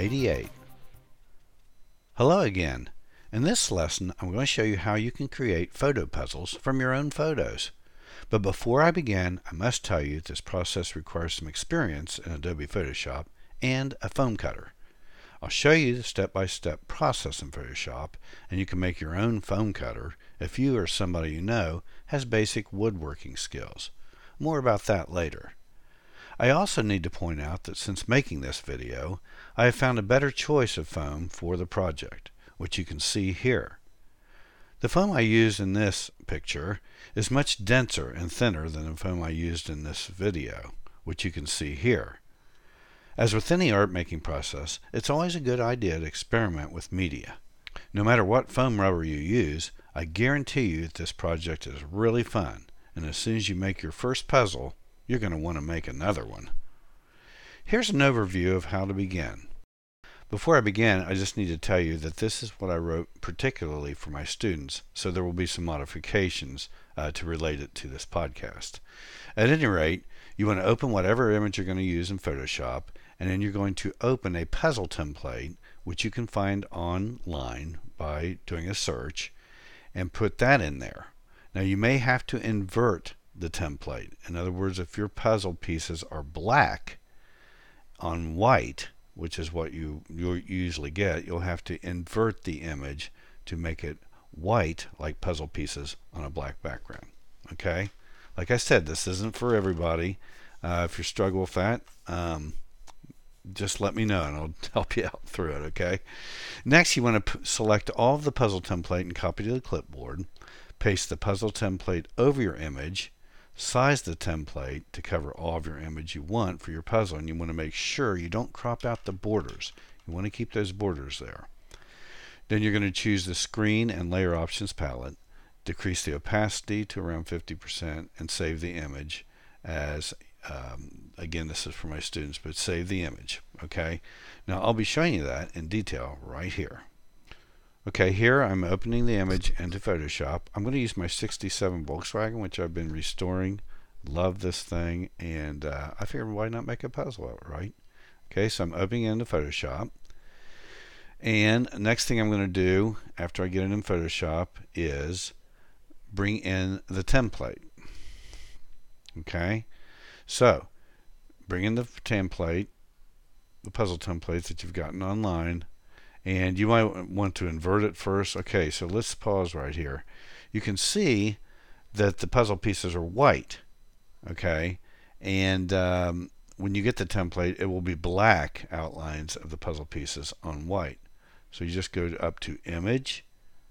Lesson 88. Hello again. In this lesson, I'm going to show you how you can create photo puzzles from your own photos. But before I begin, I must tell you this process requires some experience in Adobe Photoshop and a foam cutter. I'll show you the step-by-step process in Photoshop, and you can make your own foam cutter if you or somebody you know has basic woodworking skills. More about that later. I also need to point out that since making this video, I have found a better choice of foam for the project, which you can see here. The foam I used in this picture is much denser and thinner than the foam I used in this video, which you can see here. As with any art making process, it's always a good idea to experiment with media. No matter what foam rubber you use, I guarantee you that this project is really fun, and as soon as you make your first puzzle, you're going to want to make another one. Here's an overview of how to begin. Before I begin, I just need to tell you that this is what I wrote particularly for my students, so there will be some modifications uh, to relate it to this podcast. At any rate, you want to open whatever image you're going to use in Photoshop, and then you're going to open a puzzle template, which you can find online by doing a search, and put that in there. Now, you may have to invert the template. In other words, if your puzzle pieces are black on white, which is what you, you usually get, you'll have to invert the image to make it white like puzzle pieces on a black background. Okay? Like I said, this isn't for everybody. Uh, if you struggle with that, um, just let me know and I'll help you out through it, okay? Next, you want to p- select all of the puzzle template and copy to the clipboard. Paste the puzzle template over your image Size the template to cover all of your image you want for your puzzle and you want to make sure you don't crop out the borders. You want to keep those borders there. Then you're going to choose the screen and layer options palette, decrease the opacity to around 50% and save the image as um, again this is for my students but save the image okay now I'll be showing you that in detail right here Okay, here I'm opening the image into Photoshop. I'm going to use my 67 Volkswagen, which I've been restoring. Love this thing, and uh, I figured why not make a puzzle out, right? Okay, so I'm opening into Photoshop. And next thing I'm going to do after I get it in Photoshop is bring in the template. Okay, so bring in the template, the puzzle templates that you've gotten online and you might want to invert it first. Okay, so let's pause right here. You can see that the puzzle pieces are white, okay, and um, when you get the template, it will be black outlines of the puzzle pieces on white. So you just go up to Image,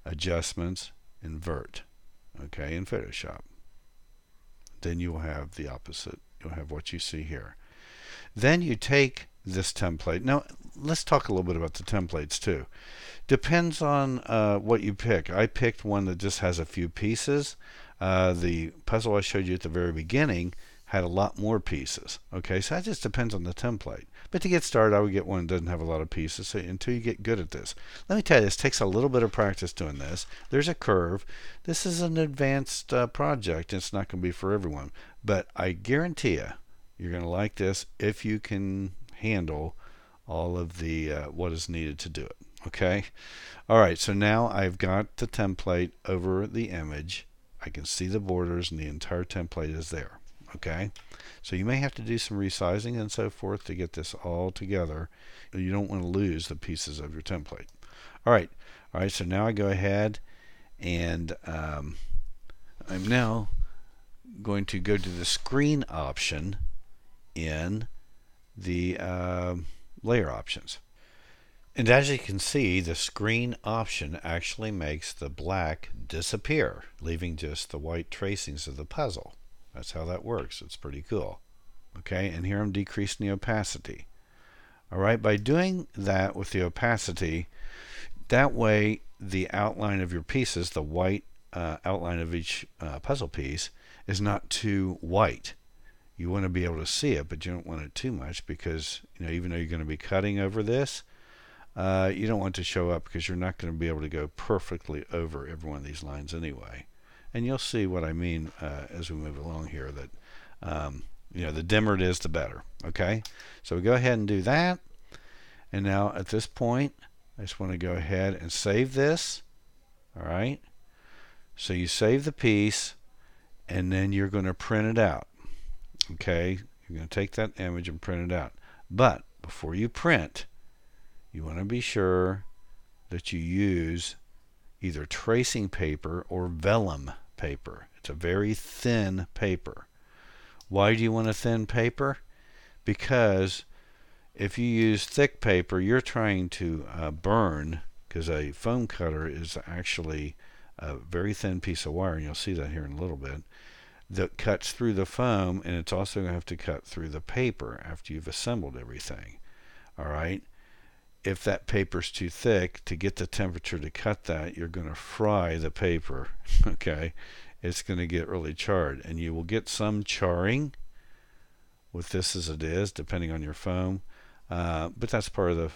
Adjustments, Invert, okay, in Photoshop. Then you will have the opposite. You'll have what you see here. Then you take this template. Now, let's talk a little bit about the templates too. Depends on uh, what you pick. I picked one that just has a few pieces. Uh, the puzzle I showed you at the very beginning had a lot more pieces. Okay, so that just depends on the template. But to get started, I would get one that doesn't have a lot of pieces so until you get good at this. Let me tell you, this takes a little bit of practice doing this. There's a curve. This is an advanced uh, project. It's not going to be for everyone. But I guarantee you, you're going to like this if you can handle all of the uh, what is needed to do it. Okay. All right. So now I've got the template over the image. I can see the borders and the entire template is there. Okay. So you may have to do some resizing and so forth to get this all together. You don't want to lose the pieces of your template. All right. All right. So now I go ahead and um, I'm now going to go to the screen option in the uh, layer options. And as you can see, the screen option actually makes the black disappear, leaving just the white tracings of the puzzle. That's how that works. It's pretty cool. Okay, and here I'm decreasing the opacity. All right, by doing that with the opacity, that way the outline of your pieces, the white uh, outline of each uh, puzzle piece, is not too white you want to be able to see it, but you don't want it too much because you know even though you're going to be cutting over this, uh, you don't want to show up because you're not going to be able to go perfectly over every one of these lines anyway. And you'll see what I mean uh, as we move along here. That um, you know the dimmer it is, the better. Okay, so we go ahead and do that. And now at this point, I just want to go ahead and save this. All right. So you save the piece and then you're going to print it out. Okay. You're going to take that image and print it out. But before you print, you want to be sure that you use either tracing paper or vellum paper. It's a very thin paper. Why do you want a thin paper? Because if you use thick paper, you're trying to uh, burn, because a foam cutter is actually a very thin piece of wire, and you'll see that here in a little bit, that cuts through the foam, and it's also going to have to cut through the paper after you've assembled everything. All right? If that paper's too thick, to get the temperature to cut that, you're going to fry the paper. okay? It's going to get really charred, and you will get some charring with this as it is, depending on your foam. Uh, but that's part of the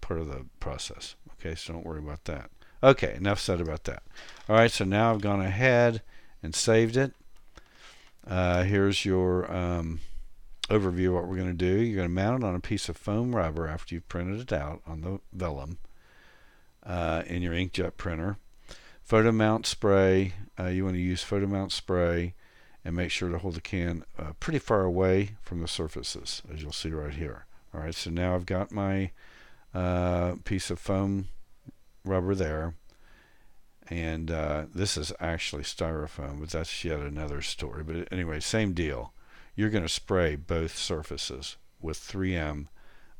part of the process. Okay, so don't worry about that. Okay, enough said about that. All right, so now I've gone ahead and saved it. Uh, here's your um, overview of what we're going to do. You're going to mount it on a piece of foam rubber after you've printed it out on the vellum uh, in your inkjet printer. Photo mount spray. Uh, you want to use photo mount spray and make sure to hold the can uh, pretty far away from the surfaces, as you'll see right here. All right, so now I've got my uh, piece of foam rubber there. And uh, this is actually styrofoam, but that's yet another story. But anyway, same deal. You're going to spray both surfaces with 3M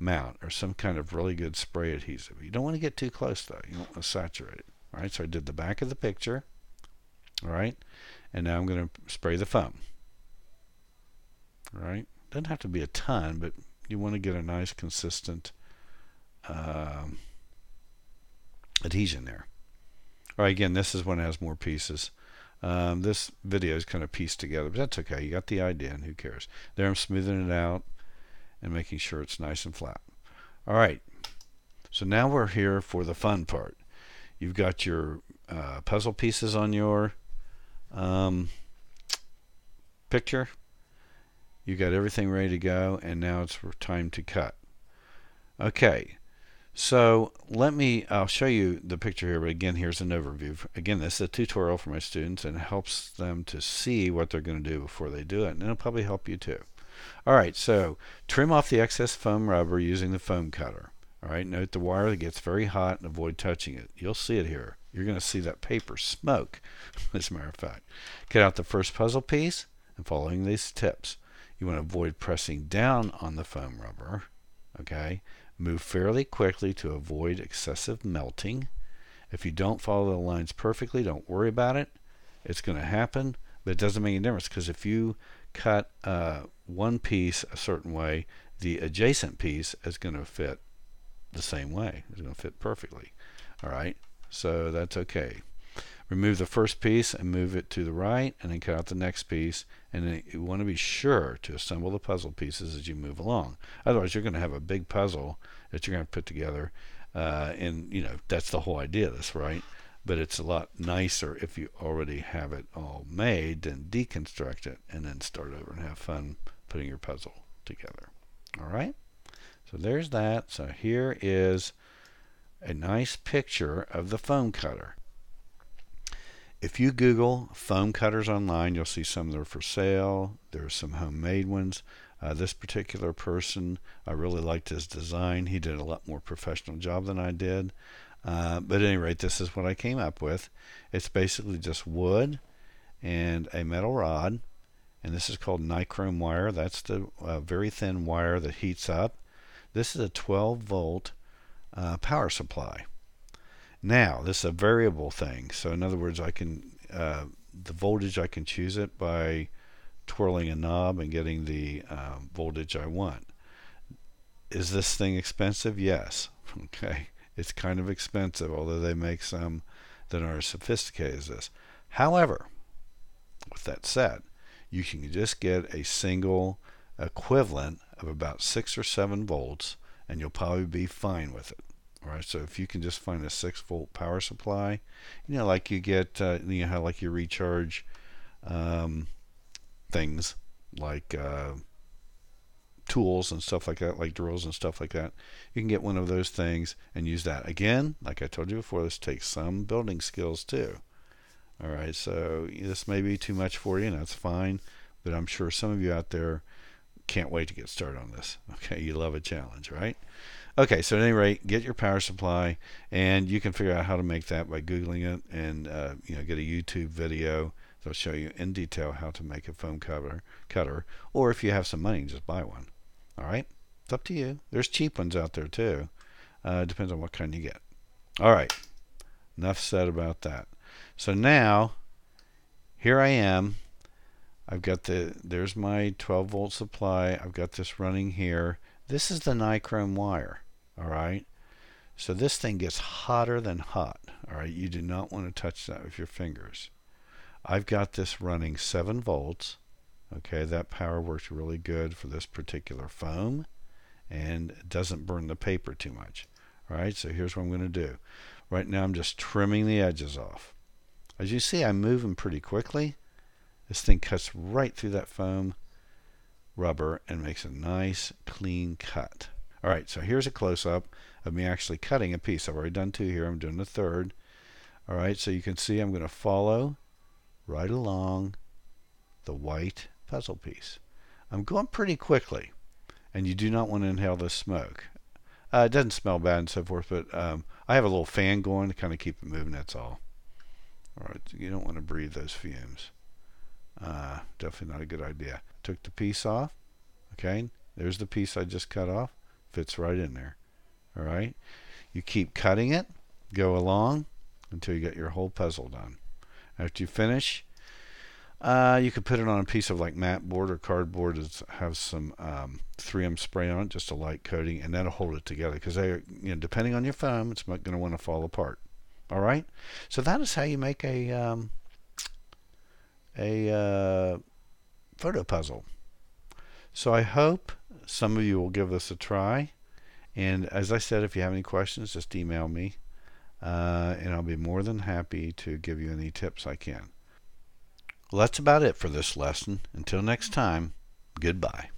mount or some kind of really good spray adhesive. You don't want to get too close though. You don't want to saturate it. All right, so I did the back of the picture. All right, and now I'm going to spray the foam. All right, doesn't have to be a ton, but you want to get a nice consistent um, adhesion there. Right, again, this is one that has more pieces. Um, this video is kind of pieced together, but that's okay. You got the idea, and who cares? There I'm smoothing it out and making sure it's nice and flat. All right, so now we're here for the fun part. You've got your uh, puzzle pieces on your um, picture you got everything ready to go, and now it's time to cut. Okay, so let me, I'll show you the picture here, but again, here's an overview. Again, this is a tutorial for my students, and helps them to see what they're going to do before they do it, and it'll probably help you too. All right, so trim off the excess foam rubber using the foam cutter. All right, note the wire that gets very hot and avoid touching it. You'll see it here. You're going to see that paper smoke, as a matter of fact. Cut out the first puzzle piece and following these tips. You want to avoid pressing down on the foam rubber. Okay. Move fairly quickly to avoid excessive melting. If you don't follow the lines perfectly, don't worry about it. It's going to happen, but it doesn't make any difference because if you cut uh, one piece a certain way, the adjacent piece is going to fit the same way. It's going to fit perfectly. All right. So that's okay. Remove the first piece and move it to the right, and then cut out the next piece. And then you want to be sure to assemble the puzzle pieces as you move along. Otherwise, you're going to have a big puzzle that you're going to put together. Uh, and, you know, that's the whole idea of this, right? But it's a lot nicer if you already have it all made than deconstruct it and then start over and have fun putting your puzzle together. All right? So there's that. So here is a nice picture of the foam cutter. If you Google foam cutters online, you'll see some that are for sale. There are some homemade ones. Uh, this particular person, I really liked his design. He did a lot more professional job than I did. Uh, but at any rate, this is what I came up with. It's basically just wood and a metal rod. And this is called nichrome wire. That's the uh, very thin wire that heats up. This is a 12 volt uh, power supply. Now, this is a variable thing. So in other words, I can uh, the voltage I can choose it by twirling a knob and getting the uh, voltage I want. Is this thing expensive? Yes. Okay. It's kind of expensive, although they make some that are as sophisticated as this. However, with that said, you can just get a single equivalent of about six or seven volts, and you'll probably be fine with it. Right, so if you can just find a six volt power supply, you know, like you get, uh, you know, how like you recharge um, things like uh, tools and stuff like that, like drills and stuff like that. You can get one of those things and use that. Again, like I told you before, this takes some building skills too. All right, so this may be too much for you, and that's fine. But I'm sure some of you out there can't wait to get started on this. Okay, you love a challenge, right? Okay, so at any rate, get your power supply, and you can figure out how to make that by googling it, and uh, you know get a YouTube video that'll show you in detail how to make a foam cutter, cutter, or if you have some money, just buy one. All right, it's up to you. There's cheap ones out there too. Uh, depends on what kind you get. All right, enough said about that. So now, here I am. I've got the there's my 12 volt supply. I've got this running here. This is the nichrome wire. All right. So this thing gets hotter than hot. All right. You do not want to touch that with your fingers. I've got this running 7 volts. Okay, that power works really good for this particular foam and doesn't burn the paper too much. All right, so here's what I'm going to do. Right now I'm just trimming the edges off. As you see, I'm moving pretty quickly. This thing cuts right through that foam rubber and makes a nice clean cut. All right, so here's a close-up of me actually cutting a piece. I've already done two here. I'm doing the third. All right, so you can see I'm going to follow right along the white puzzle piece. I'm going pretty quickly, and you do not want to inhale the smoke. Uh, it doesn't smell bad and so forth, but um, I have a little fan going to kind of keep it moving, that's all. All right, you don't want to breathe those fumes. Uh, definitely not a good idea. Took the piece off. Okay, there's the piece I just cut off. Fits right in there. All right, you keep cutting it, go along until you get your whole puzzle done. After you finish, uh, you could put it on a piece of like mat board or cardboard that has some um, 3M spray on it, just a light coating, and that'll hold it together. Because they, you know, depending on your foam, it's going to want to fall apart. All right. So that is how you make a um, a uh, photo puzzle. So I hope some of you will give this a try. And as I said, if you have any questions, just email me uh, and I'll be more than happy to give you any tips I can. Well, that's about it for this lesson. Until next time, goodbye.